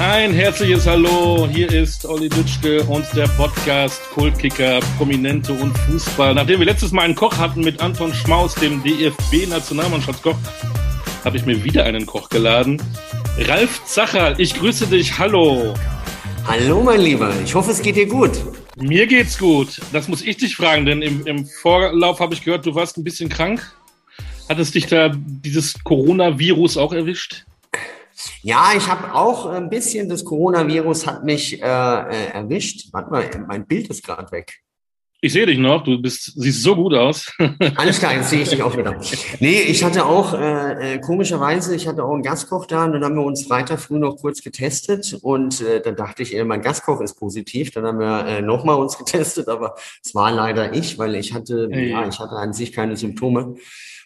Ein herzliches Hallo, hier ist Olli Dütschke und der Podcast Kultkicker, Prominente und Fußball. Nachdem wir letztes Mal einen Koch hatten mit Anton Schmaus, dem DFB-Nationalmannschaftskoch, habe ich mir wieder einen Koch geladen. Ralf Zacher, ich grüße dich, hallo. Hallo mein Lieber, ich hoffe es geht dir gut. Mir geht's gut. Das muss ich dich fragen, denn im, im Vorlauf habe ich gehört, du warst ein bisschen krank. Hat es dich da dieses Coronavirus auch erwischt? Ja, ich habe auch ein bisschen, das Coronavirus hat mich äh, äh erwischt. Warte mal, mein Bild ist gerade weg. Ich sehe dich noch, du bist, siehst so gut aus. Alles klar, jetzt sehe ich dich auch wieder. Nee, ich hatte auch, äh, äh, komischerweise, ich hatte auch einen Gastkoch da und dann haben wir uns Freitag früh noch kurz getestet und äh, dann dachte ich, äh, mein Gastkoch ist positiv. Dann haben wir äh, nochmal uns getestet, aber es war leider ich, weil ich hatte, hey. ja, ich hatte an sich keine Symptome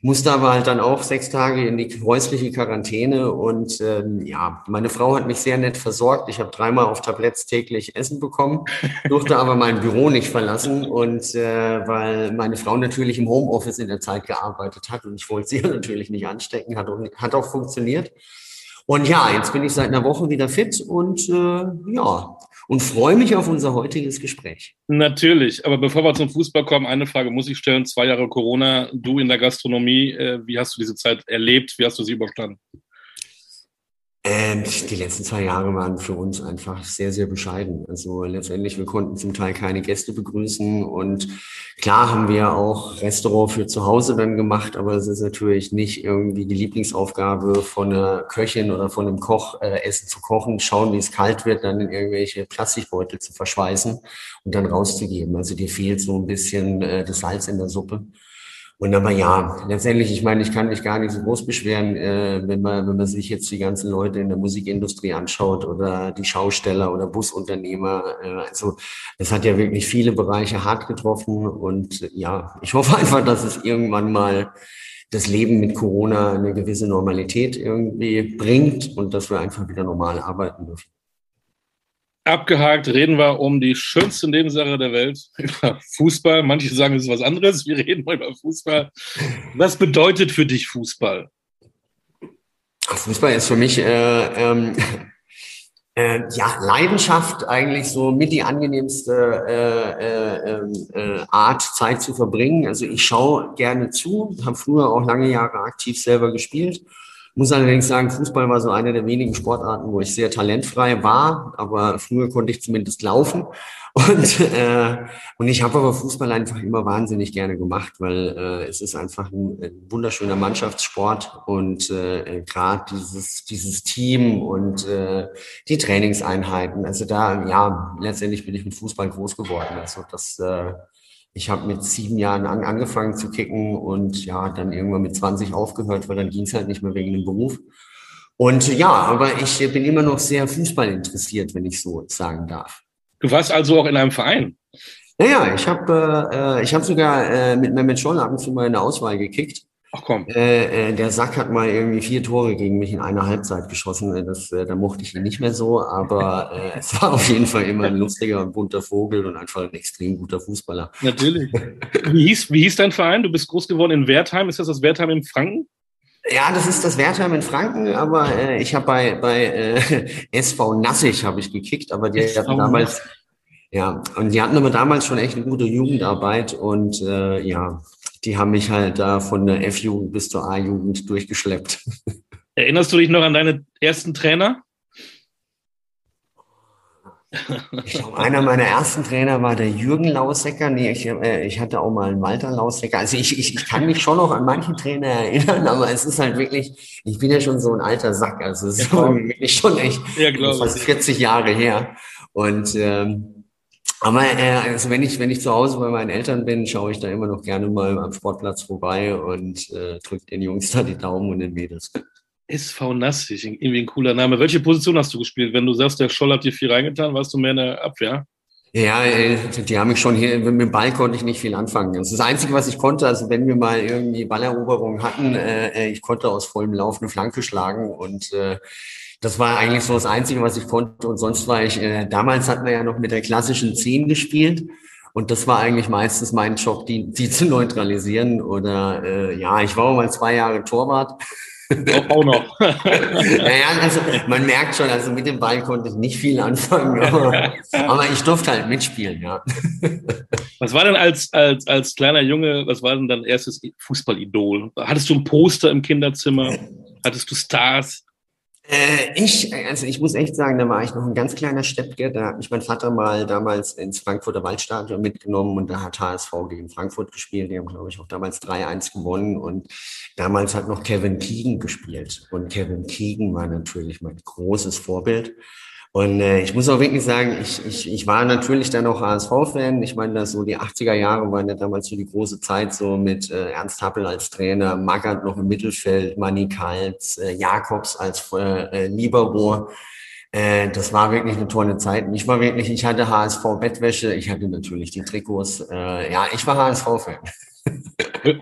musste aber halt dann auch sechs Tage in die häusliche Quarantäne und ähm, ja, meine Frau hat mich sehr nett versorgt. Ich habe dreimal auf Tabletts täglich Essen bekommen, durfte aber mein Büro nicht verlassen und äh, weil meine Frau natürlich im Homeoffice in der Zeit gearbeitet hat und ich wollte sie natürlich nicht anstecken, hat, hat auch funktioniert. Und ja, jetzt bin ich seit einer Woche wieder fit und äh, ja, und freue mich auf unser heutiges Gespräch. Natürlich, aber bevor wir zum Fußball kommen, eine Frage muss ich stellen. Zwei Jahre Corona, du in der Gastronomie, äh, wie hast du diese Zeit erlebt? Wie hast du sie überstanden? Ähm, die letzten zwei Jahre waren für uns einfach sehr, sehr bescheiden. Also letztendlich, wir konnten zum Teil keine Gäste begrüßen und klar haben wir auch Restaurant für zu Hause dann gemacht, aber es ist natürlich nicht irgendwie die Lieblingsaufgabe von einer Köchin oder von einem Koch, äh, Essen zu kochen, schauen, wie es kalt wird, dann in irgendwelche Plastikbeutel zu verschweißen und dann rauszugeben. Also dir fehlt so ein bisschen äh, das Salz in der Suppe. Und aber ja, letztendlich, ich meine, ich kann mich gar nicht so groß beschweren, äh, wenn man, wenn man sich jetzt die ganzen Leute in der Musikindustrie anschaut oder die Schausteller oder Busunternehmer. Äh, also es hat ja wirklich viele Bereiche hart getroffen und ja, ich hoffe einfach, dass es irgendwann mal das Leben mit Corona eine gewisse Normalität irgendwie bringt und dass wir einfach wieder normal arbeiten dürfen. Abgehakt reden wir um die schönste Nebensache der Welt, über Fußball. Manche sagen, es ist was anderes. Wir reden mal über Fußball. Was bedeutet für dich Fußball? Fußball ist für mich äh, ähm, äh, ja Leidenschaft eigentlich so mit die angenehmste äh, äh, ähm, äh, Art Zeit zu verbringen. Also ich schaue gerne zu, habe früher auch lange Jahre aktiv selber gespielt muss allerdings sagen, Fußball war so eine der wenigen Sportarten, wo ich sehr talentfrei war, aber früher konnte ich zumindest laufen. Und, äh, und ich habe aber Fußball einfach immer wahnsinnig gerne gemacht, weil äh, es ist einfach ein, ein wunderschöner Mannschaftssport und äh, gerade dieses, dieses Team und äh, die Trainingseinheiten. Also da, ja, letztendlich bin ich mit Fußball groß geworden. Also das äh, ich habe mit sieben Jahren an, angefangen zu kicken und ja, dann irgendwann mit 20 aufgehört, weil dann ging es halt nicht mehr wegen dem Beruf. Und ja, aber ich bin immer noch sehr Fußball interessiert, wenn ich so sagen darf. Du warst also auch in einem Verein? Naja, ich habe äh, ich hab sogar äh, mit Mehmet Scholl ab und zu mal in der Auswahl gekickt. Ach komm. Äh, äh, der Sack hat mal irgendwie vier Tore gegen mich in einer Halbzeit geschossen. Äh, das, äh, da mochte ich ihn nicht mehr so, aber äh, es war auf jeden Fall immer ein lustiger und bunter Vogel und einfach ein extrem guter Fußballer. Natürlich. Wie hieß, wie hieß dein Verein? Du bist groß geworden in Wertheim. Ist das das Wertheim in Franken? Ja, das ist das Wertheim in Franken, aber äh, ich habe bei, bei SV Nassig habe ich gekickt, aber die SV hatten damals, ja, und die hatten aber damals schon echt eine gute Jugendarbeit und ja, die haben mich halt da von der F-Jugend bis zur A-Jugend durchgeschleppt. Erinnerst du dich noch an deine ersten Trainer? Ich glaube, einer meiner ersten Trainer war der Jürgen Lausecker. Nee, ich, äh, ich hatte auch mal einen Walter Lausecker. Also ich, ich, ich kann mich schon noch an manchen Trainer erinnern, aber es ist halt wirklich, ich bin ja schon so ein alter Sack. Also es ist ja. wirklich schon echt ja, fast 40 Jahre her. Und ähm, aber äh, also wenn ich, wenn ich zu Hause bei meinen Eltern bin, schaue ich da immer noch gerne mal am Sportplatz vorbei und äh, drücke den Jungs da die Daumen und den Mädels. SV Nassig, irgendwie ein cooler Name. Welche Position hast du gespielt? Wenn du sagst, der Scholl hat dir viel reingetan, warst du mehr in der Abwehr? Ja, äh, die haben mich schon hier, mit dem Ball konnte ich nicht viel anfangen. Das ist das Einzige, was ich konnte. Also wenn wir mal irgendwie Balleroberungen hatten, äh, äh, ich konnte aus vollem Lauf eine Flanke schlagen und äh, das war eigentlich so das Einzige, was ich konnte. Und sonst war ich, äh, damals hatten wir ja noch mit der klassischen 10 gespielt. Und das war eigentlich meistens mein Job, die, die zu neutralisieren. Oder äh, ja, ich war auch mal zwei Jahre Torwart. Auch, auch noch. naja, also man merkt schon, also mit dem Ball konnte ich nicht viel anfangen, aber, aber ich durfte halt mitspielen, ja. Was war denn als, als, als kleiner Junge, was war denn dein erstes Fußballidol? Hattest du ein Poster im Kinderzimmer? Hattest du Stars? Äh, ich, also ich muss echt sagen, da war ich noch ein ganz kleiner Steppke. Da hat mich mein Vater mal damals ins Frankfurter Waldstadion mitgenommen und da hat HSV gegen Frankfurt gespielt. Die haben, glaube ich, auch damals 3-1 gewonnen und damals hat noch Kevin Keegan gespielt. Und Kevin Keegan war natürlich mein großes Vorbild. Und äh, ich muss auch wirklich sagen, ich, ich, ich war natürlich dann auch HSV-Fan. Ich meine, das so die 80er Jahre waren ja damals so die große Zeit, so mit äh, Ernst Happel als Trainer, Magath noch im Mittelfeld, Manny Kals, äh, Jakobs als äh, Libero. Äh, das war wirklich eine tolle Zeit. Und ich war wirklich, ich hatte HSV-Bettwäsche, ich hatte natürlich die Trikots. Äh, ja, ich war HSV-Fan.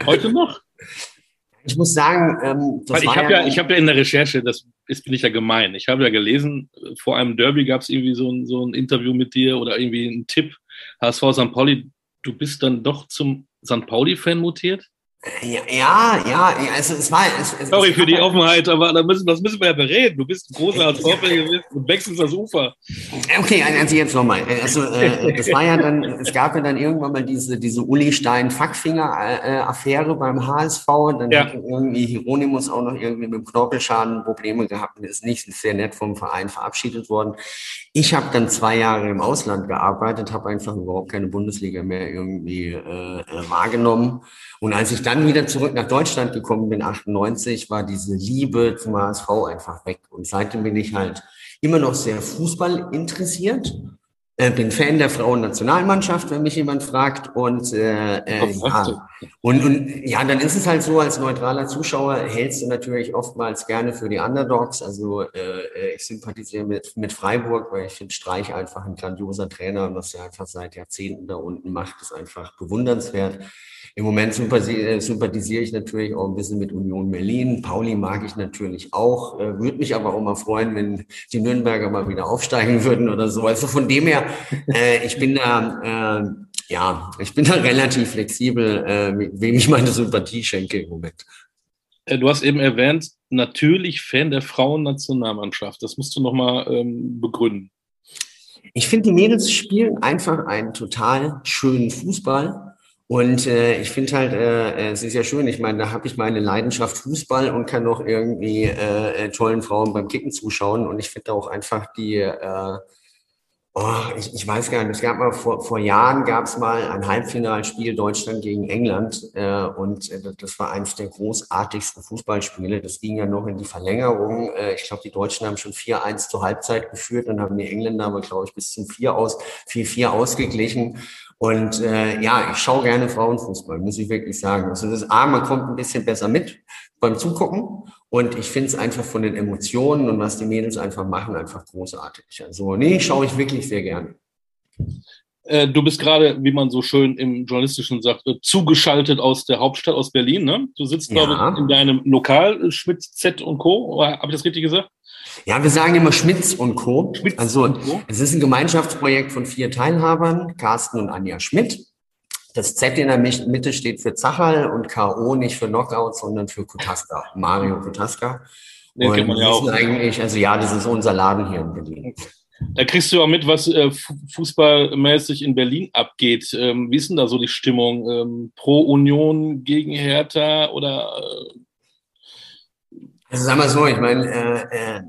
Heute noch? Ich muss sagen, ähm, das Weil ich habe ja, ja, ich habe ja in der Recherche, das ist bin ich ja gemein. Ich habe ja gelesen, vor einem Derby gab es irgendwie so ein, so ein Interview mit dir oder irgendwie einen Tipp. HSV St. Pauli, du bist dann doch zum St. Pauli-Fan mutiert? Ja, ja, ja, also es war. Es, es, Sorry für die Offenheit, aber da müssen, das müssen wir ja bereden. Du bist ein großer fan gewesen und wechselst das Ufer. Okay, also jetzt nochmal. Also äh, das war ja dann, es gab ja dann irgendwann mal diese, diese Uli Stein-Fackfinger-Affäre beim HSV. Dann ja. hat irgendwie Hieronymus auch noch irgendwie mit dem Knorpelschaden Probleme gehabt und ist nicht sehr nett vom Verein verabschiedet worden. Ich habe dann zwei Jahre im Ausland gearbeitet, habe einfach überhaupt keine Bundesliga mehr irgendwie äh, äh wahrgenommen. Und als ich dann wieder zurück nach Deutschland gekommen bin, 98, war diese Liebe zum HSV einfach weg. Und seitdem bin ich halt immer noch sehr Fußball interessiert. Äh, bin Fan der Frauennationalmannschaft, wenn mich jemand fragt. Und, äh, äh, ja. und, und ja, dann ist es halt so, als neutraler Zuschauer hältst du natürlich oftmals gerne für die Underdogs. Also äh, äh ich sympathisiere mit, mit Freiburg, weil ich finde Streich einfach ein grandioser Trainer und was er einfach seit Jahrzehnten da unten macht, ist einfach bewundernswert. Im Moment äh, sympathisiere ich natürlich auch ein bisschen mit Union Berlin. Pauli mag ich natürlich auch. Äh, würde mich aber auch mal freuen, wenn die Nürnberger mal wieder aufsteigen würden oder so. Also von dem her, äh, ich bin da, äh, ja, ich bin da relativ flexibel, äh, wem ich meine Sympathie schenke im Moment. Du hast eben erwähnt, natürlich Fan der Frauennationalmannschaft. Das musst du nochmal ähm, begründen. Ich finde, die Mädels spielen einfach einen total schönen Fußball. Und äh, ich finde halt, äh, es ist ja schön, ich meine, da habe ich meine Leidenschaft Fußball und kann noch irgendwie äh, äh tollen Frauen beim Kicken zuschauen. Und ich finde auch einfach die, äh, oh, ich, ich weiß gar nicht, es gab mal vor, vor Jahren gab es mal ein Halbfinalspiel Deutschland gegen England äh, und äh, das war eines der großartigsten Fußballspiele. Das ging ja noch in die Verlängerung. Äh, ich glaube, die Deutschen haben schon 4-1 zur Halbzeit geführt, dann haben die Engländer aber, glaube ich, bis zum 4 aus, 4-4 ausgeglichen. Und äh, ja, ich schaue gerne Frauenfußball, muss ich wirklich sagen. Also das A, man kommt ein bisschen besser mit beim Zugucken. Und ich finde es einfach von den Emotionen und was die Mädels einfach machen, einfach großartig. Also nee, schaue ich wirklich sehr gerne. Äh, du bist gerade, wie man so schön im Journalistischen sagt, äh, zugeschaltet aus der Hauptstadt, aus Berlin. Ne? Du sitzt, ja. glaube ich, in deinem Lokal, Schmidt Z und Co. Habe ich das richtig gesagt? Ja, wir sagen immer Schmitz und Co. Schmitz also und Co. es ist ein Gemeinschaftsprojekt von vier Teilhabern, Carsten und Anja Schmidt. Das Z in der Mitte steht für Zachal und K.O. nicht für Knockout, sondern für Kutaska, Mario Kutaska. Den und kennt man ja auch. eigentlich, also ja, das ist unser Laden hier in Berlin. Da kriegst du auch mit, was äh, fußballmäßig in Berlin abgeht. Ähm, wie ist denn da so die Stimmung? Ähm, pro Union gegen Hertha oder? Äh also sag mal so, ich meine, äh, äh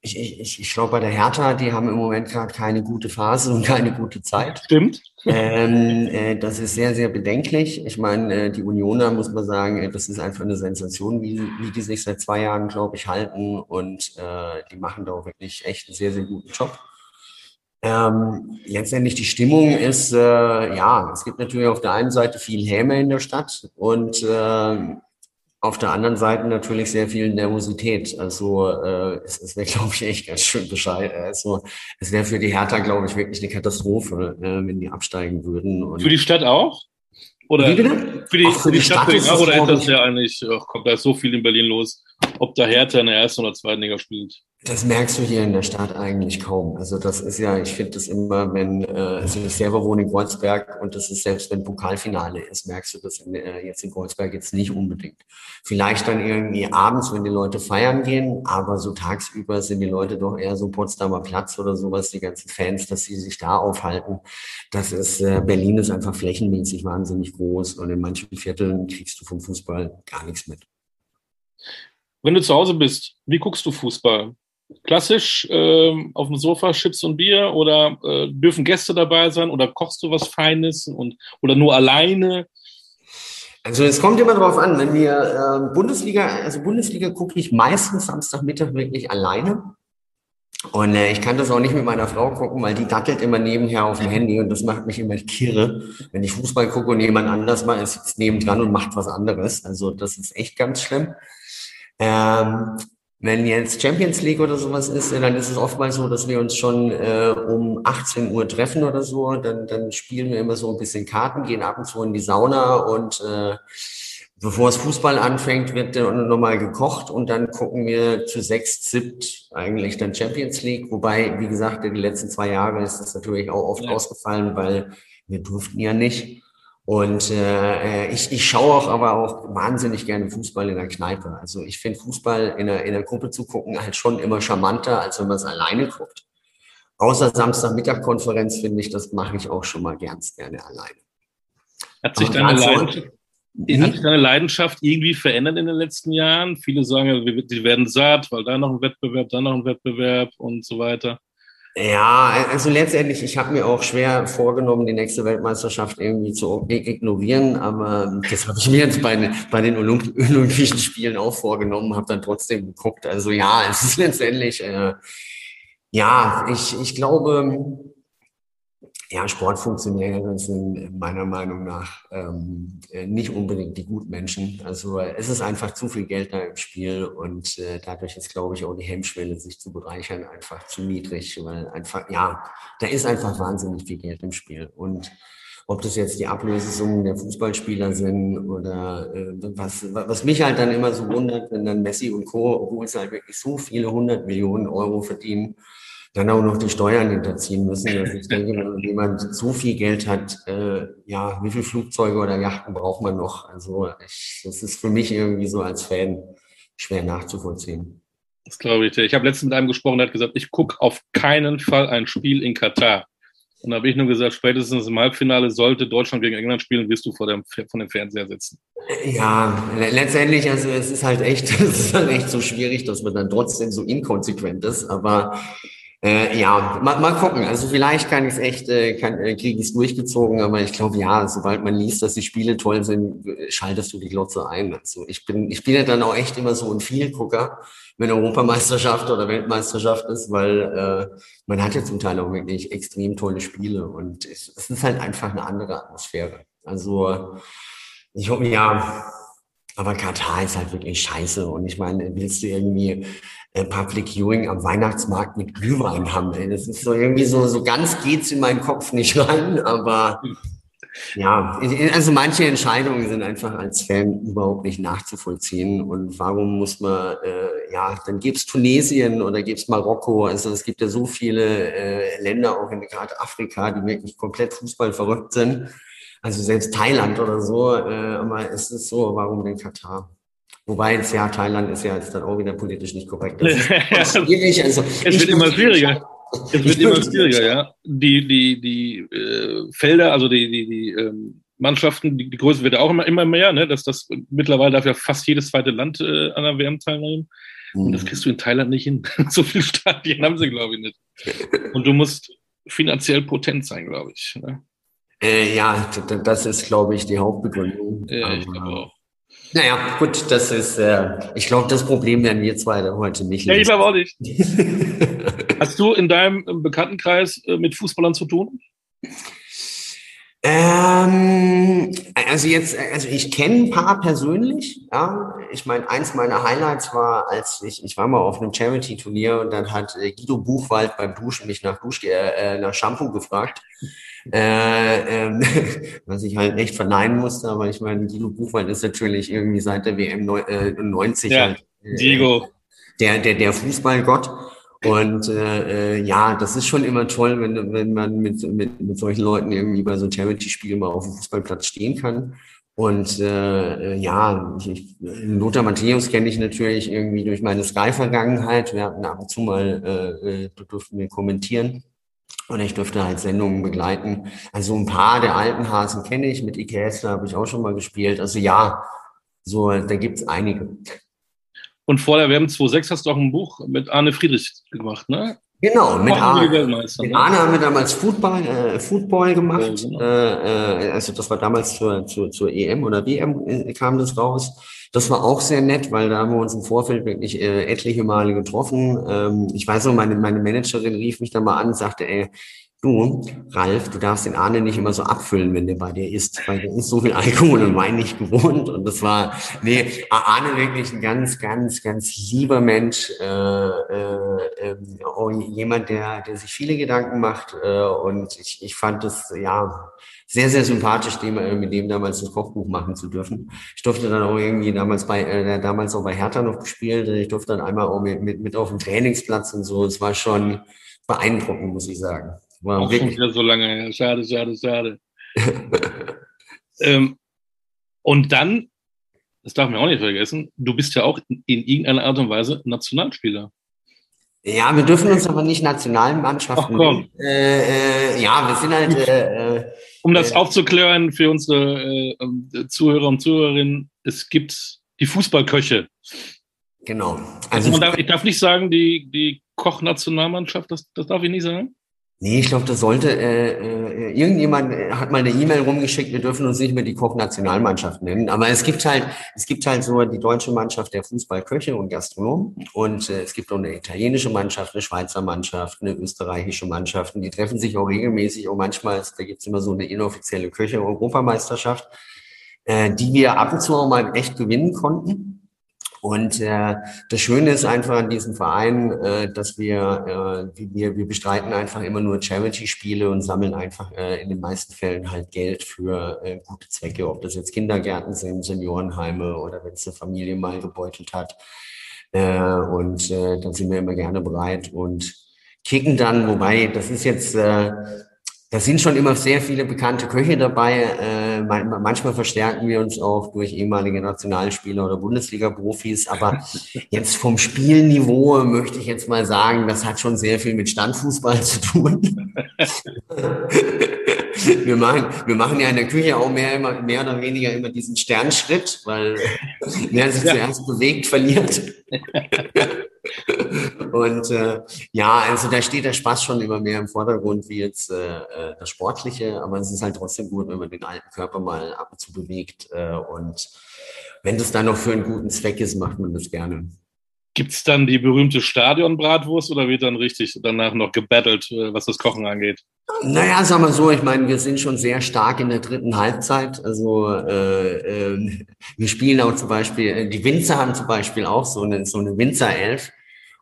ich, ich, ich glaube, bei der Hertha, die haben im Moment gerade keine gute Phase und keine gute Zeit. Stimmt. Ähm, äh, das ist sehr, sehr bedenklich. Ich meine, äh, die Unioner, muss man sagen, äh, das ist einfach eine Sensation, wie, wie die sich seit zwei Jahren, glaube ich, halten. Und äh, die machen da auch wirklich echt einen sehr, sehr guten Job. Ähm, letztendlich die Stimmung ist, äh, ja, es gibt natürlich auf der einen Seite viel Häme in der Stadt und äh, auf der anderen Seite natürlich sehr viel Nervosität. Also äh, es, es wäre, glaube ich, echt ganz schön Bescheid. Also es wäre für die Hertha, glaube ich, wirklich eine Katastrophe, äh, wenn die absteigen würden. Und für die Stadt auch? Oder Wie bitte? Für die, Ach, für die, die Stadt, Stadt ist oder ist das ja eigentlich, ach, kommt da ist so viel in Berlin los. Ob da Hertha in der ersten oder zweiten Liga spielt. Das merkst du hier in der Stadt eigentlich kaum. Also das ist ja, ich finde das immer, wenn, äh, also ich selber wohne in Kreuzberg und das ist selbst wenn Pokalfinale ist, merkst du das in, äh, jetzt in Kreuzberg jetzt nicht unbedingt. Vielleicht dann irgendwie abends, wenn die Leute feiern gehen, aber so tagsüber sind die Leute doch eher so Potsdamer Platz oder sowas, die ganzen Fans, dass sie sich da aufhalten. Das ist, äh, Berlin ist einfach flächenmäßig wahnsinnig groß und in manchen Vierteln kriegst du vom Fußball gar nichts mit. Wenn du zu Hause bist, wie guckst du Fußball? Klassisch äh, auf dem Sofa Chips und Bier oder äh, dürfen Gäste dabei sein oder kochst du was Feines und oder nur alleine? Also es kommt immer darauf an, wenn wir äh, Bundesliga, also Bundesliga gucke ich meistens Samstagmittag wirklich alleine. Und äh, ich kann das auch nicht mit meiner Frau gucken, weil die dattelt immer nebenher auf dem Handy und das macht mich immer kirre. Wenn ich Fußball gucke und jemand anders mal ist nebendran und macht was anderes. Also das ist echt ganz schlimm. Ähm, wenn jetzt Champions League oder sowas ist, dann ist es oftmals so, dass wir uns schon äh, um 18 Uhr treffen oder so. Dann, dann spielen wir immer so ein bisschen Karten, gehen ab und zu in die Sauna und äh, bevor es Fußball anfängt, wird dann nochmal gekocht und dann gucken wir zu sechs, siebt eigentlich dann Champions League. Wobei, wie gesagt, die letzten zwei Jahre ist es natürlich auch oft ja. ausgefallen, weil wir durften ja nicht. Und äh, ich, ich schaue auch aber auch wahnsinnig gerne Fußball in der Kneipe. Also ich finde Fußball in der, in der Gruppe zu gucken halt schon immer charmanter, als wenn man es alleine guckt. Außer Samstagmittagkonferenz finde ich, das mache ich auch schon mal ganz gerne alleine. Hat sich, deine Leidenschaft, hat sich deine Leidenschaft irgendwie verändert in den letzten Jahren? Viele sagen, die werden satt, weil da noch ein Wettbewerb, da noch ein Wettbewerb und so weiter. Ja, also letztendlich, ich habe mir auch schwer vorgenommen, die nächste Weltmeisterschaft irgendwie zu ignorieren, aber das habe ich mir jetzt bei, bei den Olymp Olympischen Spielen auch vorgenommen, habe dann trotzdem geguckt. Also ja, es ist letztendlich, äh, ja, ich, ich glaube, ja, Sportfunktionäre sind meiner Meinung nach ähm, äh, nicht unbedingt die guten Menschen. Also es ist einfach zu viel Geld da im Spiel und äh, dadurch ist, glaube ich, auch die Hemmschwelle, sich zu bereichern, einfach zu niedrig, weil einfach, ja, da ist einfach wahnsinnig viel Geld im Spiel. Und ob das jetzt die Ablösesummen der Fußballspieler sind oder äh, was, was mich halt dann immer so wundert, wenn dann Messi und Co., obwohl sie halt wirklich so viele hundert Millionen Euro verdienen, dann auch noch die Steuern hinterziehen müssen. Also ich denke, wenn jemand so viel Geld hat, äh, ja, wie viele Flugzeuge oder Yachten braucht man noch? Also ich, das ist für mich irgendwie so als Fan schwer nachzuvollziehen. Das glaube ich. Ich habe letztens mit einem gesprochen, der hat gesagt, ich gucke auf keinen Fall ein Spiel in Katar. Und da habe ich nur gesagt, spätestens im Halbfinale sollte Deutschland gegen England spielen, wirst du vor dem, vor dem Fernseher sitzen. Ja, letztendlich, also es ist halt echt, es ist halt echt so schwierig, dass man dann trotzdem so inkonsequent ist. Aber äh, ja, mal, mal gucken. Also vielleicht kann ich es echt, äh, kann, äh, kriege ich es durchgezogen, aber ich glaube, ja, sobald man liest, dass die Spiele toll sind, schaltest du die Glotze ein. Also ich bin, ich bin ja dann auch echt immer so ein Vielgucker, wenn Europameisterschaft oder Weltmeisterschaft ist, weil äh, man hat ja zum Teil auch wirklich extrem tolle Spiele und es, es ist halt einfach eine andere Atmosphäre. Also ich hoffe, ja, aber Katar ist halt wirklich scheiße. Und ich meine, willst du irgendwie äh, Public Viewing am Weihnachtsmarkt mit Glühwein haben? Ey? Das ist so irgendwie so, so ganz geht's in meinen Kopf nicht rein. Aber ja, also manche Entscheidungen sind einfach als Fan überhaupt nicht nachzuvollziehen. Und warum muss man, äh, ja, dann gibt's Tunesien oder gibt's Marokko. Also es gibt ja so viele äh, Länder, auch in gerade Afrika, die wirklich komplett Fußball verrückt sind. Also selbst Thailand oder so, äh, aber es ist so, warum denn Katar? Wobei jetzt ja, Thailand ist ja jetzt dann auch wieder politisch nicht korrekt. Das ist schwierig. Also, es wird immer schwieriger. Es wird immer schwieriger, ja. Die, die, die äh, Felder, also die, die, die ähm, Mannschaften, die, die Größe wird ja auch immer, immer mehr, ne? dass das mittlerweile darf ja fast jedes zweite Land äh, an der WM teilnehmen. Und das mhm. kriegst du in Thailand nicht hin. so viele Stadien haben sie, glaube ich, nicht. Und du musst finanziell potent sein, glaube ich. Ne? Äh, ja, das ist, glaube ich, die Hauptbegründung. Ja, ich glaube auch. Naja, gut, das ist, äh, ich glaube, das Problem werden wir zwei heute nicht lösen. Ja, ich glaube auch nicht. Hast du in deinem Bekanntenkreis äh, mit Fußballern zu tun? Ähm, also jetzt, also ich kenne ein paar persönlich, ja. Ich meine, eins meiner Highlights war, als ich, ich war mal auf einem Charity-Turnier und dann hat äh, Guido Buchwald beim Duschen mich nach Dusch, äh, nach Shampoo gefragt äh, ähm, was ich halt echt verneinen musste. Aber ich meine, Guido Buchwald ist natürlich irgendwie seit der WM 90 äh, ja. halt Diego. Der, der, der Fußballgott. Und äh, äh, ja, das ist schon immer toll, wenn, wenn man mit, mit, mit solchen Leuten irgendwie bei so einem Charity-Spiel mal auf dem Fußballplatz stehen kann. Und äh, äh ja, ich, Lothar Matthäus kenne ich natürlich irgendwie durch meine Sky-Vergangenheit. Wir hatten ab und zu mal, äh, äh durften wir kommentieren. Und ich durfte halt Sendungen begleiten. Also ein paar der alten Hasen kenne ich. Mit Hessler habe ich auch schon mal gespielt. Also ja, so, da gibt's einige. Und vor der WM 2.6 hast du auch ein Buch mit Arne Friedrich gemacht, ne? Genau, mit Arne, mit ne? Arne haben wir damals Football, äh, Football gemacht. Ja, genau. äh, also das war damals zur, zur, zur EM oder WM äh, kam das raus. Das war auch sehr nett, weil da haben wir uns im Vorfeld wirklich äh, etliche Male getroffen. Ähm, ich weiß noch, meine, meine Managerin rief mich dann mal an und sagte, ey, Du, Ralf, du darfst den Arne nicht immer so abfüllen, wenn der bei dir isst, weil der ist so viel Alkohol und Wein nicht gewohnt. Und das war, nee, Arne wirklich ein ganz, ganz, ganz lieber Mensch, äh, äh, äh, jemand, der, der sich viele Gedanken macht. Äh, und ich, ich fand es, ja, sehr, sehr sympathisch, dem, mit dem damals das Kochbuch machen zu dürfen. Ich durfte dann auch irgendwie damals bei, äh, damals auch bei Hertha noch gespielt. Ich durfte dann einmal auch mit, mit, mit auf dem Trainingsplatz und so. Es war schon beeindruckend, muss ich sagen. War auch wirklich... schon wieder so lange her. Schade, schade, schade. ähm, und dann, das darf man auch nicht vergessen, du bist ja auch in, in irgendeiner Art und Weise Nationalspieler. Ja, wir dürfen uns aber nicht Nationalmannschaften. Ach komm. Äh, äh, ja, wir sind halt. Äh, äh um das äh, aufzuklären für unsere äh, Zuhörer und Zuhörerinnen, es gibt die Fußballköche. Genau. Also, also darf, ich darf nicht sagen, die, die Koch-Nationalmannschaft, das, das darf ich nicht sagen? Nee, ich glaube, das sollte, äh, äh, irgendjemand äh, hat mal eine E-Mail rumgeschickt, wir dürfen uns nicht mehr die Koch-Nationalmannschaft nennen. Aber es gibt halt, es gibt halt so die deutsche Mannschaft der Fußballköche und Gastronomen. Und äh, es gibt auch eine italienische Mannschaft, eine Schweizer Mannschaft, eine österreichische Mannschaft. Und die treffen sich auch regelmäßig. Und manchmal, da gibt's immer so eine inoffizielle Köche-Europameisterschaft, äh, die wir ab und zu auch mal echt gewinnen konnten. Und äh, das Schöne ist einfach an diesem Verein, äh, dass wir, äh, wir, wir bestreiten einfach immer nur Charity-Spiele und sammeln einfach äh, in den meisten Fällen halt Geld für äh, gute Zwecke, ob das jetzt Kindergärten sind, Seniorenheime oder wenn es eine Familie mal gebeutelt hat. Äh, und äh, dann sind wir immer gerne bereit und kicken dann, wobei das ist jetzt äh, da sind schon immer sehr viele bekannte Köche dabei. Äh, manchmal verstärken wir uns auch durch ehemalige Nationalspieler oder Bundesliga-Profis. Aber jetzt vom Spielniveau möchte ich jetzt mal sagen, das hat schon sehr viel mit Standfußball zu tun. wir, machen, wir machen ja in der Küche auch mehr, immer, mehr oder weniger immer diesen Sternschritt, weil wer sich ja. zuerst bewegt, verliert. Und äh, ja, also da steht der Spaß schon immer mehr im Vordergrund wie jetzt äh, äh, das Sportliche, aber es ist halt trotzdem gut, wenn man den alten Körper mal ab und zu bewegt. Äh, und wenn das dann noch für einen guten Zweck ist, macht man das gerne. Gibt es dann die berühmte Stadionbratwurst oder wird dann richtig danach noch gebettelt, äh, was das Kochen angeht? Naja, sagen wir so, ich meine, wir sind schon sehr stark in der dritten Halbzeit. Also äh, äh, wir spielen auch zum Beispiel, äh, die Winzer haben zum Beispiel auch so eine, so eine Winzerelf.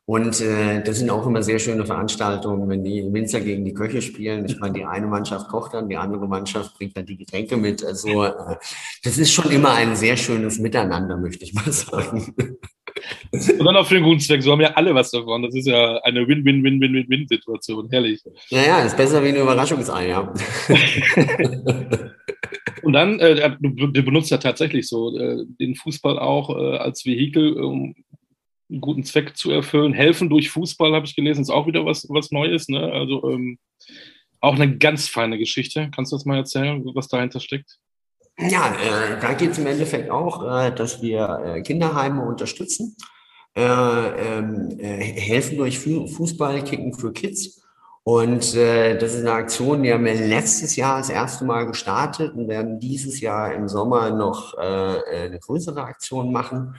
Und äh, das sind auch immer sehr schöne Veranstaltungen, wenn die Winzer gegen die Köche spielen. Ich meine, die eine Mannschaft kocht dann, die andere Mannschaft bringt dann die Getränke mit. Also äh, das ist schon immer ein sehr schönes Miteinander, möchte ich mal sagen. Und dann für den guten Zweck. So haben ja alle was davon. Das ist ja eine Win-Win-Win-Win-Win-Situation. Herrlich. Naja, ist besser wie eine Überraschungsei, ja. Und dann, äh, du, du, benutzt ja tatsächlich so äh, den Fußball auch äh, als Vehikel, um einen guten Zweck zu erfüllen. Helfen durch Fußball, habe ich gelesen, ist auch wieder was, was Neues. Ne? Also ähm, auch eine ganz feine Geschichte. Kannst du das mal erzählen, was dahinter steckt? Ja, äh, da geht es im Endeffekt auch, äh, dass wir äh, Kinderheime unterstützen, äh, ähm, äh, helfen durch Fußball, Kicken für Kids. Und äh, das ist eine Aktion, die haben wir letztes Jahr das erste Mal gestartet und werden dieses Jahr im Sommer noch eine größere Aktion machen.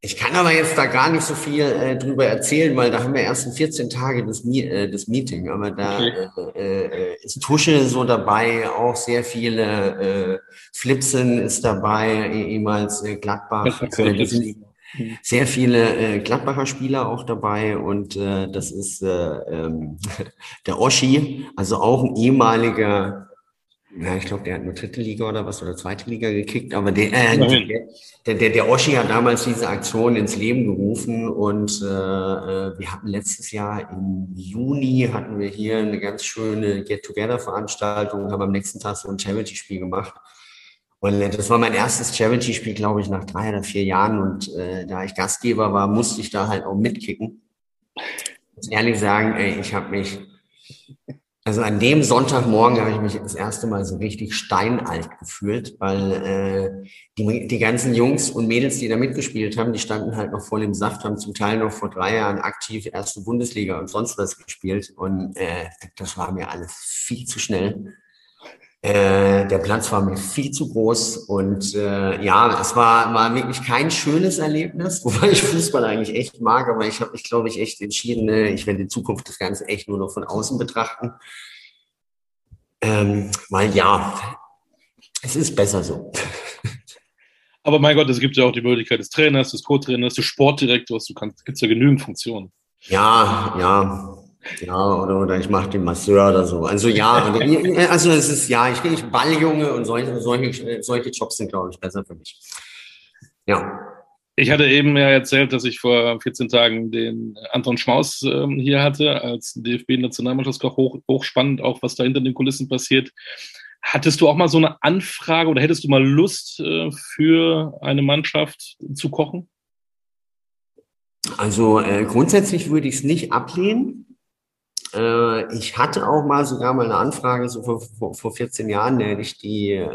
Ich kann aber jetzt da gar nicht so viel äh, drüber erzählen, weil da haben wir erst in 14 Tage das, äh, das Meeting. Aber da äh, äh, ist Tusche so dabei, auch sehr viele äh, Flipsen ist dabei, eh, ehemals äh, Gladbach. Äh, sehr viele äh, Gladbacher Spieler auch dabei und äh, das ist äh, ähm, der Oschi, also auch ein ehemaliger Ja, ich glaube, der hat nur dritte Liga oder was oder zweite Liga gekickt, aber der, äh, der, der, der Oschi hat damals diese Aktion ins Leben gerufen und äh, äh, wir hatten letztes Jahr im Juni hatten wir hier eine ganz schöne Get-Together-Veranstaltung, haben am nächsten Tag so ein Charity-Spiel gemacht. Und das war mein erstes Charity-Spiel, glaube ich, nach drei oder vier Jahren. Und äh, da ich Gastgeber war, musste ich da halt auch mitkicken. Ich muss ehrlich sagen, ey, ich habe mich also an dem Sonntagmorgen habe ich mich das erste Mal so richtig steinalt gefühlt, weil äh, die, die ganzen Jungs und Mädels, die da mitgespielt haben, die standen halt noch voll im Saft, haben zum Teil noch vor drei Jahren aktiv erste Bundesliga und sonst was gespielt. Und äh, das war mir alles viel zu schnell. Äh, der Platz war mir viel zu groß und äh, ja, es war, war wirklich kein schönes Erlebnis, wobei ich Fußball eigentlich echt mag, aber ich habe mich, glaube ich, echt entschieden, äh, ich werde die Zukunft des Ganzen echt nur noch von außen betrachten. Ähm, weil ja, es ist besser so. Aber mein Gott, es gibt ja auch die Möglichkeit des Trainers, des Co-Trainers, des Sportdirektors, du kannst, gibt ja genügend Funktionen. Ja, ja, ja, oder, oder ich mache den Masseur oder so. Also ja, also es ist ja, ich bin nicht Balljunge und solche, solche, solche Jobs sind, glaube ich, besser für mich. Ja. Ich hatte eben ja erzählt, dass ich vor 14 Tagen den Anton Schmaus ähm, hier hatte, als DFB-Nationalmannschaftskoch. Hoch, hochspannend auch, was da hinter den Kulissen passiert. Hattest du auch mal so eine Anfrage oder hättest du mal Lust, äh, für eine Mannschaft zu kochen? Also äh, grundsätzlich würde ich es nicht ablehnen. Äh, ich hatte auch mal sogar mal eine Anfrage, so vor, vor, vor 14 Jahren, hätte ich die äh,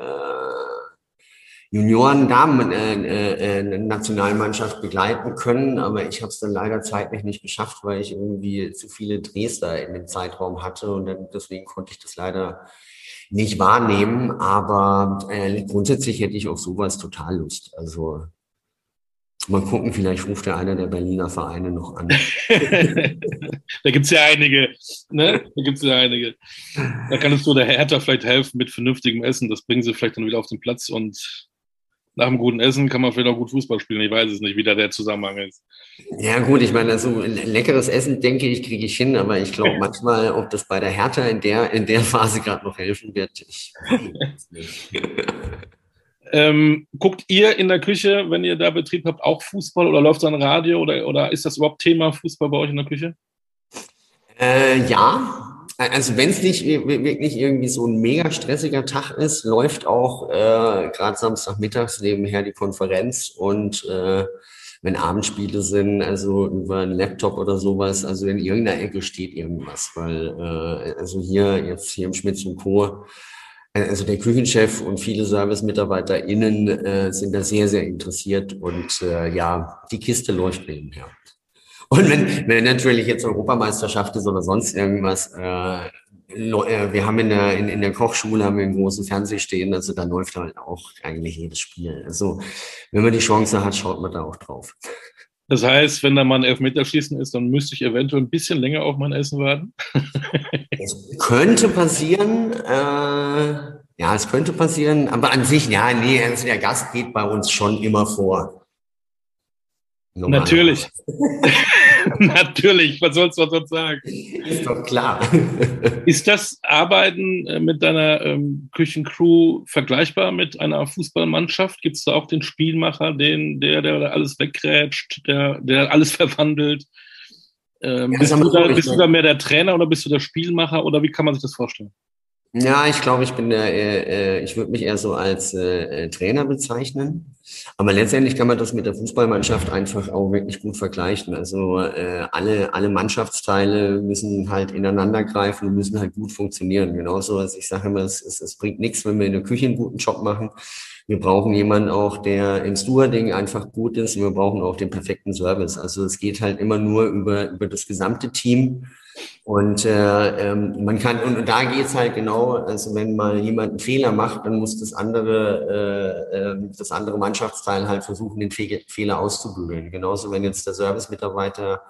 Junioren-Damen-Nationalmannschaft äh, äh, begleiten können, aber ich habe es dann leider zeitlich nicht geschafft, weil ich irgendwie zu viele Dresdner in dem Zeitraum hatte und dann, deswegen konnte ich das leider nicht wahrnehmen. Aber äh, grundsätzlich hätte ich auf sowas total Lust. Also Mal gucken, vielleicht ruft ja einer der Berliner Vereine noch an. da gibt es ja einige. Ne? Da gibt ja einige. Da kannst du der Hertha vielleicht helfen mit vernünftigem Essen. Das bringen sie vielleicht dann wieder auf den Platz und nach einem guten Essen kann man vielleicht auch gut Fußball spielen. Ich weiß es nicht, wie da der Zusammenhang ist. Ja, gut, ich meine, so also, leckeres Essen, denke ich, kriege ich hin, aber ich glaube manchmal, ob das bei der Hertha in der, in der Phase gerade noch helfen wird, ich weiß nicht. Ähm, guckt ihr in der Küche, wenn ihr da Betrieb habt, auch Fußball oder läuft dann Radio oder, oder ist das überhaupt Thema Fußball bei euch in der Küche? Äh, ja, also wenn es nicht wirklich irgendwie so ein mega stressiger Tag ist, läuft auch äh, gerade Samstagmittags nebenher die Konferenz und äh, wenn Abendspiele sind, also über einen Laptop oder sowas, also in irgendeiner Ecke steht irgendwas, weil äh, also hier jetzt hier im Schmitz und Co also der Küchenchef und viele ServicemitarbeiterInnen äh, sind da sehr, sehr interessiert und äh, ja, die Kiste läuft nebenher. Und wenn, wenn natürlich jetzt Europameisterschaft ist oder sonst irgendwas, äh, äh, wir haben in der, in, in der Kochschule haben wir einen großen Fernseher stehen, also da läuft halt auch eigentlich jedes Spiel. Also wenn man die Chance hat, schaut man da auch drauf. Das heißt, wenn da mal ein Elfmeterschießen ist, dann müsste ich eventuell ein bisschen länger auf mein Essen warten. es könnte passieren, äh, ja, es könnte passieren, aber an sich, ja, nee, der Gast geht bei uns schon immer vor. Natürlich. Natürlich, was sollst du sonst sagen? Ist doch klar. Ist das Arbeiten äh, mit deiner ähm, Küchencrew vergleichbar mit einer Fußballmannschaft? Gibt es da auch den Spielmacher, den, der, der alles wegrätscht, der, der alles verwandelt? Ähm, ja, bist, du da, bist du da mehr der Trainer oder bist du der Spielmacher oder wie kann man sich das vorstellen? Ja, ich glaube, ich bin der, äh, äh, ich würde mich eher so als äh, äh, Trainer bezeichnen. Aber letztendlich kann man das mit der Fußballmannschaft einfach auch wirklich gut vergleichen. Also äh, alle, alle Mannschaftsteile müssen halt ineinander greifen und müssen halt gut funktionieren. Genauso als ich sage immer, es, es, es bringt nichts, wenn wir in der Küche einen guten Job machen. Wir brauchen jemanden auch, der im Stewarding einfach gut ist und wir brauchen auch den perfekten Service. Also es geht halt immer nur über, über das gesamte Team und äh, ähm, man kann, und, und da geht's halt genau, also wenn mal jemand einen Fehler macht, dann muss das andere, äh, äh, das andere Mannschaftsteil halt versuchen, den Fe Fehler auszubügeln. Genauso, wenn jetzt der Servicemitarbeiter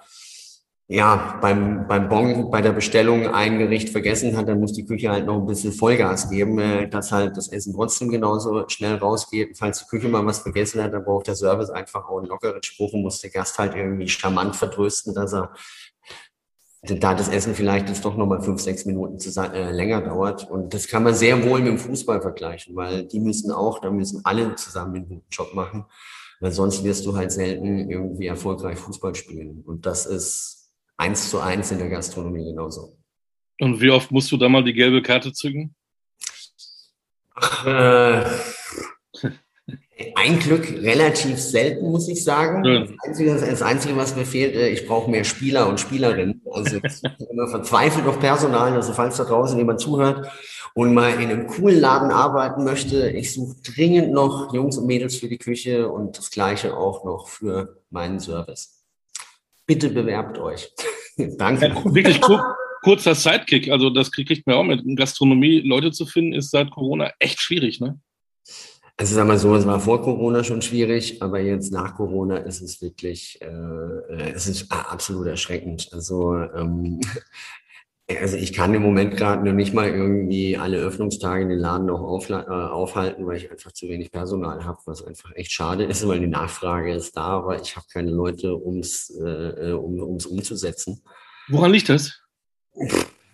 ja, beim, beim Bon, bei der Bestellung ein Gericht vergessen hat, dann muss die Küche halt noch ein bisschen Vollgas geben, äh, dass halt das Essen trotzdem genauso schnell rausgeht. Falls die Küche mal was vergessen hat, dann braucht der Service einfach auch einen lockeren Spruch und muss der Gast halt irgendwie charmant vertrösten, dass er da das Essen vielleicht jetzt doch nochmal fünf, sechs Minuten zu, äh, länger dauert. Und das kann man sehr wohl mit dem Fußball vergleichen, weil die müssen auch, da müssen alle zusammen einen guten Job machen, weil sonst wirst du halt selten irgendwie erfolgreich Fußball spielen. Und das ist eins zu eins in der Gastronomie genauso. Und wie oft musst du da mal die gelbe Karte zücken? Ach, äh, ein Glück relativ selten, muss ich sagen. Ja. Das, Einzige, das Einzige, was mir fehlt, äh, ich brauche mehr Spieler und Spielerinnen. Also ich bin immer verzweifelt auf Personal. Also falls da draußen jemand zuhört und mal in einem coolen Laden arbeiten möchte, ich suche dringend noch Jungs und Mädels für die Küche und das Gleiche auch noch für meinen Service. Bitte bewerbt euch. Danke. Ja, wirklich cool kurzer Sidekick, also das kriegt man auch mit. Gastronomie Leute zu finden, ist seit Corona echt schwierig, ne? Also sagen wir so, es war vor Corona schon schwierig, aber jetzt nach Corona ist es wirklich, äh, äh es ist absolut erschreckend. Also ähm, also ich kann im Moment gerade nur nicht mal irgendwie alle Öffnungstage in den Laden noch äh, aufhalten, weil ich einfach zu wenig Personal habe, was einfach echt schade ist, weil die Nachfrage ist da, aber ich habe keine Leute, ums äh, äh um ums umzusetzen. Woran liegt das?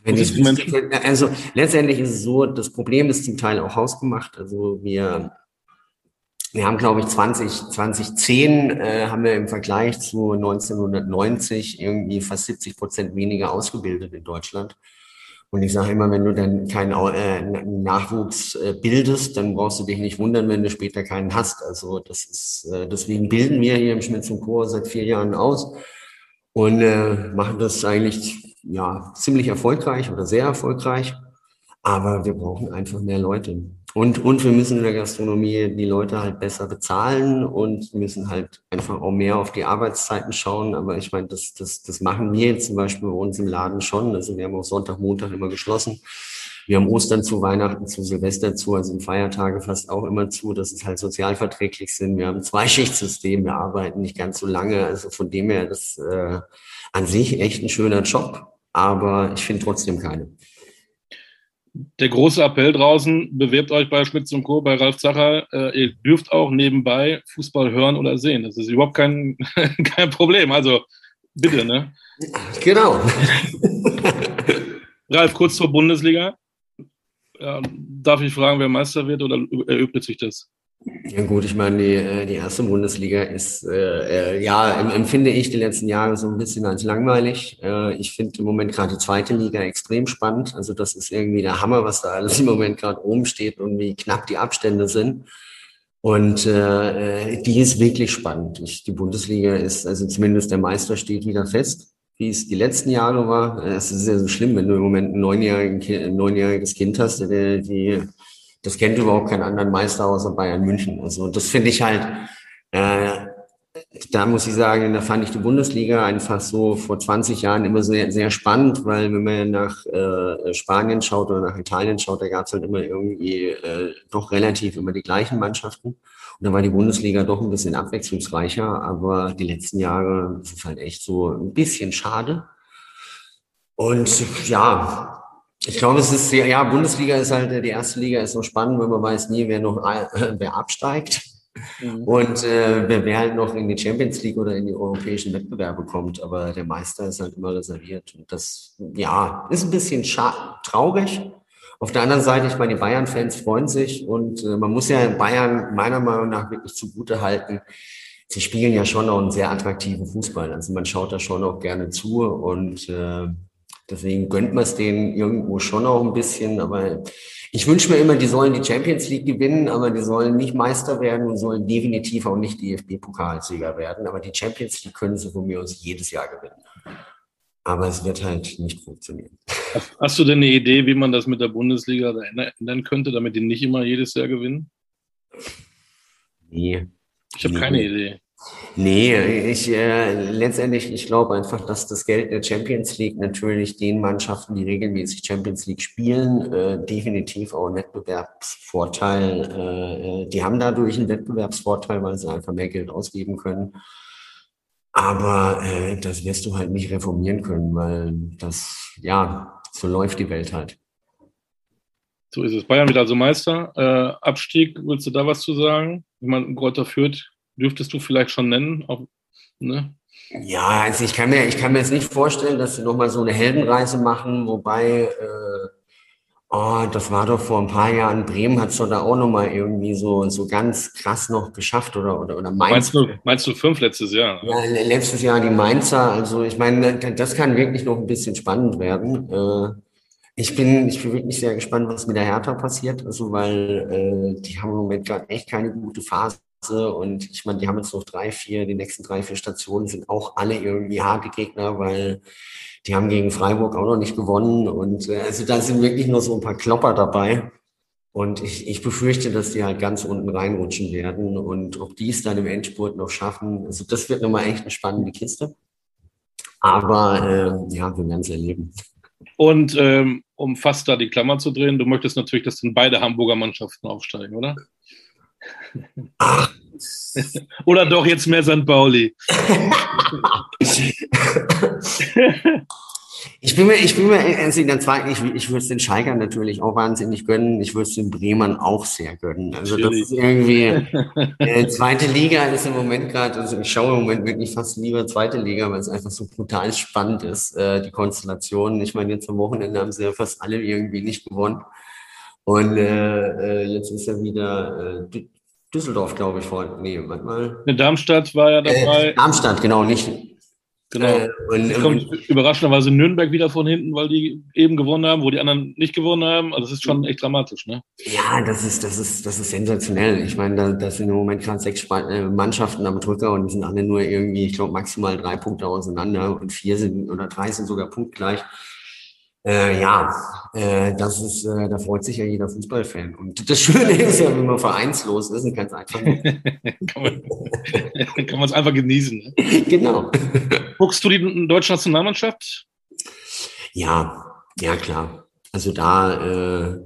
Wenn ich, also letztendlich ist es so, das Problem ist zum Teil auch hausgemacht. Also wir wir haben, glaube ich, 20, 2010 äh, haben wir im Vergleich zu 1990 irgendwie fast 70 Prozent weniger ausgebildet in Deutschland. Und ich sage immer, wenn du dann keinen äh, Nachwuchs äh, bildest, dann brauchst du dich nicht wundern, wenn du später keinen hast. Also das ist, äh, deswegen bilden wir hier im Schmitz und Chor seit vier Jahren aus und äh, machen das eigentlich ja ziemlich erfolgreich oder sehr erfolgreich. Aber wir brauchen einfach mehr Leute. Und, und wir müssen in der Gastronomie die Leute halt besser bezahlen und müssen halt einfach auch mehr auf die Arbeitszeiten schauen. Aber ich meine, das, das, das machen wir jetzt zum Beispiel bei uns im Laden schon. Also wir haben auch Sonntag, Montag immer geschlossen. Wir haben Ostern zu, Weihnachten zu, Silvester zu, also Feiertage fast auch immer zu, dass es halt sozialverträglich sind. Wir haben ein Zweischichtsystem, wir arbeiten nicht ganz so lange. Also von dem her, das äh, an sich echt ein schöner Job, aber ich finde trotzdem keine der große Appell draußen, bewerbt euch bei Schmitz und Co., bei Ralf Zacher. Äh, ihr dürft auch nebenbei Fußball hören oder sehen. Das ist überhaupt kein, kein Problem. Also bitte, ne? Genau. Ralf, kurz zur Bundesliga. Ja, darf ich fragen, wer Meister wird oder erübrigt sich das? Ja gut, ich meine, die, äh, die erste Bundesliga ist, äh, äh, ja, empfinde ich die letzten Jahre so ein bisschen als langweilig. Äh, ich finde im Moment gerade die zweite Liga extrem spannend. Also das ist irgendwie der Hammer, was da alles im Moment gerade oben steht und wie knapp die Abstände sind. Und äh, äh die ist wirklich spannend. Ich, die Bundesliga ist, also zumindest der Meister steht wieder fest, wie es die letzten Jahre war. Es ist ja so schlimm, wenn du im Moment ein, neunjähriges Kind hast, der die das kennt überhaupt keinen anderen Meister außer Bayern München. Also das finde ich halt, äh, da muss ich sagen, da fand ich die Bundesliga einfach so vor 20 Jahren immer sehr, sehr spannend, weil wenn man nach äh, Spanien schaut oder nach Italien schaut, da gab es halt immer irgendwie äh, doch relativ immer die gleichen Mannschaften. Und da war die Bundesliga doch ein bisschen abwechslungsreicher, aber die letzten Jahre ist es halt echt so ein bisschen schade. Und ja, ich glaube, es ist, ja, Bundesliga ist halt, die erste Liga ist so spannend, weil man weiß nie, wer noch, äh, wer absteigt. Mhm. Und äh, wer, wer halt noch in die Champions League oder in die europäischen Wettbewerbe kommt, aber der Meister ist halt immer reserviert. Und das, ja, ist ein bisschen traurig. Auf der anderen Seite, ich meine, die Bayern-Fans freuen sich und äh, man muss ja Bayern meiner Meinung nach wirklich zugute halten. Sie spielen ja schon auch einen sehr attraktiven Fußball. Also man schaut da schon auch gerne zu und äh, Deswegen gönnt man es denen irgendwo schon auch ein bisschen. Aber ich wünsche mir immer, die sollen die Champions League gewinnen, aber die sollen nicht Meister werden und sollen definitiv auch nicht DFB-Pokalsieger werden. Aber die Champions League können sie von mir aus jedes Jahr gewinnen. Aber es wird halt nicht funktionieren. Hast du denn eine Idee, wie man das mit der Bundesliga ändern könnte, damit die nicht immer jedes Jahr gewinnen? Nee. Ich habe nee. keine Idee. Nee, ich äh, letztendlich, ich glaube einfach, dass das Geld der Champions League natürlich den Mannschaften, die regelmäßig Champions League spielen, äh, definitiv auch einen Wettbewerbsvorteil. Äh, die haben dadurch einen Wettbewerbsvorteil, weil sie einfach mehr Geld ausgeben können. Aber äh, das wirst du halt nicht reformieren können, weil das, ja, so läuft die Welt halt. So ist es. Bayern wird also Meister. Äh, Abstieg, willst du da was zu sagen? Wenn man Greuther führt, dürftest du vielleicht schon nennen. Auch, ne? Ja, also ich kann mir, ich kann mir jetzt nicht vorstellen, dass sie nochmal so eine Heldenreise machen, wobei, äh, oh, das war doch vor ein paar Jahren, Bremen hat es doch da auch nochmal irgendwie so, so ganz krass noch geschafft oder, oder, oder Mainz. Meinst du, meinst du fünf letztes Jahr? Ja, letztes Jahr die Mainzer, also ich meine, das kann wirklich noch ein bisschen spannend werden. Äh, ich bin, ich bin wirklich sehr gespannt, was mit der Hertha passiert, also weil äh, die haben im Moment gerade echt keine gute Phase und ich meine, die haben jetzt noch drei, vier, die nächsten drei, vier Stationen sind auch alle irgendwie harte Gegner, weil die haben gegen Freiburg auch noch nicht gewonnen. Und äh, also da sind wirklich nur so ein paar Klopper dabei. Und ich, ich befürchte, dass die halt ganz unten reinrutschen werden. Und ob die es dann im Endspurt noch schaffen, also das wird nochmal echt eine spannende Kiste. Aber äh, ja, wir werden es erleben. Und ähm, um fast da die Klammer zu drehen, du möchtest natürlich, dass dann beide Hamburger Mannschaften aufsteigen, oder? Oder doch jetzt mehr St. Pauli? Ich bin mir, ich bin mir, in der zweiten, ich, ich würde es den Schalkern natürlich auch wahnsinnig gönnen. Ich würde es den Bremern auch sehr gönnen. Also natürlich. das ist irgendwie, äh, zweite Liga ist im Moment gerade, also ich schaue im Moment wirklich fast lieber zweite Liga, weil es einfach so brutal spannend ist, äh, die Konstellation. Ich meine, jetzt am Wochenende haben sie ja fast alle irgendwie nicht gewonnen. Und äh, äh, jetzt ist ja wieder äh, Düsseldorf, glaube ich, vor. Nee, warte mal. In Darmstadt war ja dabei. Äh, Darmstadt, genau, nicht. Genau. Äh, und, kommt überraschenderweise Nürnberg wieder von hinten, weil die eben gewonnen haben, wo die anderen nicht gewonnen haben. Also das ist schon echt dramatisch, ne? Ja, das ist, das ist, das ist sensationell. Ich meine, da, das sind im Moment gerade sechs äh, Mannschaften am Drücker und die sind alle nur irgendwie, ich glaube, maximal drei Punkte auseinander und vier sind oder drei sind sogar punktgleich. Äh, ja, äh, das ist, äh, da freut sich ja jeder Fußballfan. Und das Schöne ist ja, wenn man vereinslos ist, und kann es einfach kann man es einfach genießen. Ne? Genau. Guckst du die deutsche Nationalmannschaft? Ja, ja klar. Also da äh,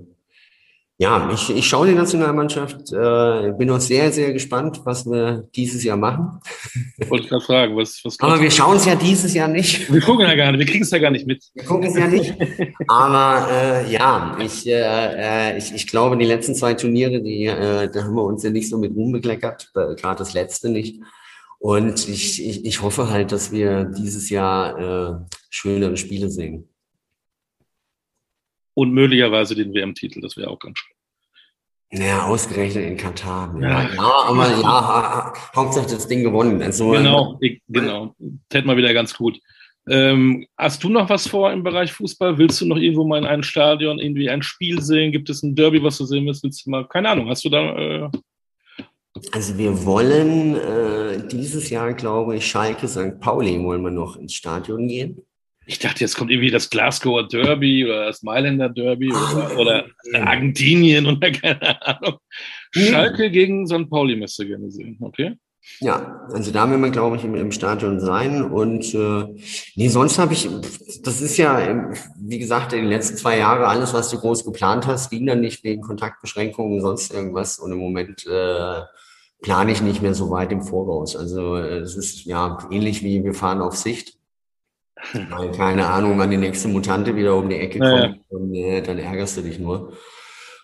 ja, ich, ich schaue die Nationalmannschaft, äh, bin auch sehr, sehr gespannt, was wir dieses Jahr machen. Wollte ich gerade fragen, was, was Aber wir schauen es ja dieses Jahr nicht. Wir gucken ja gar nicht, wir kriegen es ja gar nicht mit. Wir gucken es ja nicht. Aber äh, ja, ich, äh, äh, ich, ich glaube, die letzten zwei Turniere, die, äh, da haben wir uns ja nicht so mit Ruhm bekleckert, äh, gerade das letzte nicht. Und ich, ich, ich hoffe halt, dass wir dieses Jahr äh, schönere Spiele sehen und möglicherweise den WM-Titel. Das wäre auch ganz schön. Ja, ausgerechnet in Katar. Ja, ja aber ja, Hauptsache das Ding gewonnen. Also, genau, ich, genau. Tät mal wieder ganz gut. Ähm, hast du noch was vor im Bereich Fußball? Willst du noch irgendwo mal in ein Stadion irgendwie ein Spiel sehen? Gibt es ein Derby, was du sehen willst? Willst du mal? Keine Ahnung. Hast du da? Äh also wir wollen äh, dieses Jahr, glaube ich, Schalke St. Pauli wollen wir noch ins Stadion gehen. Ich dachte, jetzt kommt irgendwie das Glasgower Derby oder das Mailänder Derby oder, ah, oder Argentinien oder keine Ahnung. Schalke gegen St. Pauli müsste gerne sehen, okay? Ja, also da werden wir, glaube ich, im, im Stadion sein. Und äh, nee, sonst habe ich, das ist ja, wie gesagt, in den letzten zwei Jahren alles, was du groß geplant hast, ging dann nicht wegen Kontaktbeschränkungen, sonst irgendwas. Und im Moment äh, plane ich nicht mehr so weit im Voraus. Also äh, es ist ja ähnlich wie wir fahren auf Sicht. Weil keine Ahnung, wann die nächste Mutante wieder um die Ecke kommt ja, und äh, dann ärgerst du dich nur.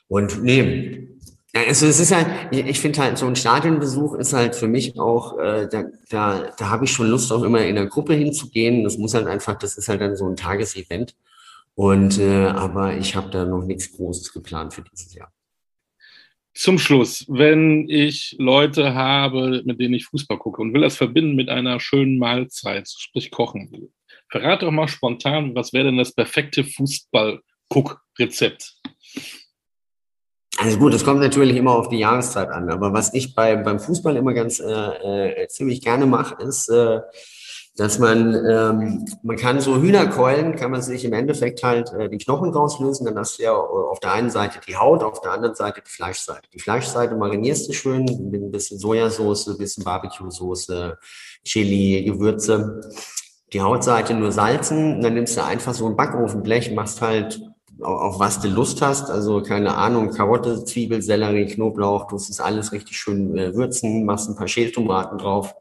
Und nee, also es ist halt, ich, ich finde halt, so ein Stadionbesuch ist halt für mich auch, äh, da, da, da habe ich schon Lust, auch immer in der Gruppe hinzugehen. Das muss halt einfach, das ist halt dann so ein Tagesevent. Und äh, aber ich habe da noch nichts Großes geplant für dieses Jahr. Zum Schluss, wenn ich Leute habe, mit denen ich Fußball gucke und will das verbinden mit einer schönen Mahlzeit, sprich Kochen, Verrat doch mal spontan, was wäre denn das perfekte Fußball-Cook-Rezept? Also gut, es kommt natürlich immer auf die Jahreszeit an, aber was ich bei, beim Fußball immer ganz äh, äh, ziemlich gerne mache, ist, äh, dass man, ähm, man kann so Hühnerkeulen, kann man sich im Endeffekt halt äh, die Knochen rauslösen, dann hast du ja auf der einen Seite die Haut, auf der anderen Seite die Fleischseite. Die Fleischseite marinierst du schön mit ein bisschen Sojasauce, ein bisschen Barbecue-Soße, Chili, Gewürze die Hautseite nur salzen, dann nimmst du einfach so ein Backofenblech, machst halt auf was du Lust hast, also keine Ahnung, Karotte, Zwiebel, Sellerie, Knoblauch, du musst das alles richtig schön äh, würzen, machst ein paar Schältomaten drauf.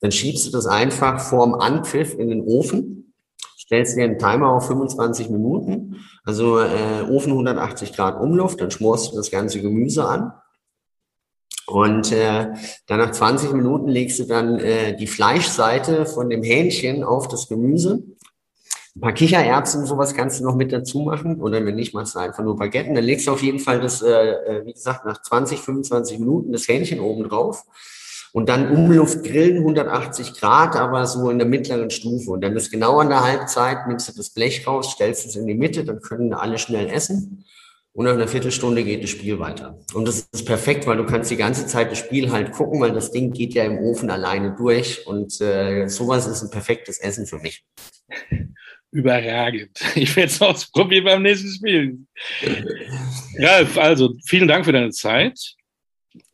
Dann schiebst du das einfach vorm Anpfiff in den Ofen, stellst dir einen Timer auf 25 Minuten, also äh, Ofen 180 Grad Umluft, dann schmorst du das ganze Gemüse an Und äh, dann nach 20 Minuten legst du dann äh, die Fleischseite von dem Hähnchen auf das Gemüse. Ein paar Kichererbsen und sowas kannst du noch mit dazu machen. Oder wenn nicht, machst du einfach nur Baguetten. Dann legst du auf jeden Fall das, äh, äh wie gesagt, nach 20, 25 Minuten das Hähnchen oben drauf. Und dann Umluft grillen, 180 Grad, aber so in der mittleren Stufe. Und dann ist genau an der Halbzeit, nimmst du das Blech raus, stellst es in die Mitte, dann können alle schnell essen. Und nach einer Viertelstunde geht das Spiel weiter. Und das ist perfekt, weil du kannst die ganze Zeit das Spiel halt gucken, weil das Ding geht ja im Ofen alleine durch. Und äh, sowas ist ein perfektes Essen für mich. Überragend. Ich werde es ausprobieren beim nächsten Spiel. Ralf, also vielen Dank für deine Zeit.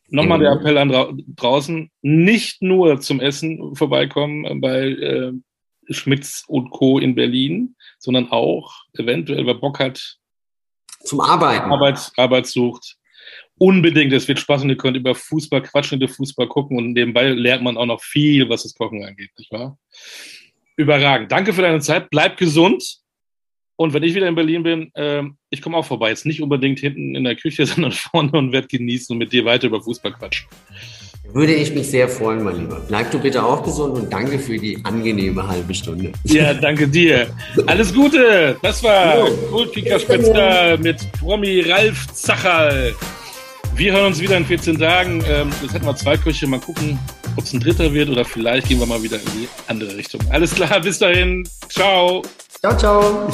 Nochmal der Appell an dra draußen, nicht nur zum Essen vorbeikommen bei äh, Schmitz und Co. in Berlin, sondern auch eventuell, wer Bock hat, zum Arbeiten. Arbeit, Arbeit sucht. Unbedingt, es wird Spaß und ihr könnt über Fußball quatschen, über Fußball gucken und nebenbei lernt man auch noch viel, was das Kochen angeht, nicht wahr? Überragend. Danke für deine Zeit. Bleib gesund. Und wenn ich wieder in Berlin bin, äh, ich komme auch vorbei. Jetzt nicht unbedingt hinten in der Küche, sondern vorne und werde genießen und mit dir weiter über Fußball quatschen. Würde ich mich sehr freuen, mein Lieber. Bleib du bitte auch gesund und danke für die angenehme halbe Stunde. Ja, danke dir. Alles Gute. Das war Kultkicker Spezial mit Promi Ralf Zacherl. Wir hören uns wieder in 14 Tagen. Ähm, jetzt hätten wir zwei Köche. Mal gucken, ob es ein dritter wird oder vielleicht gehen wir mal wieder in die andere Richtung. Alles klar, bis dahin. Ciao. Ciao, ciao.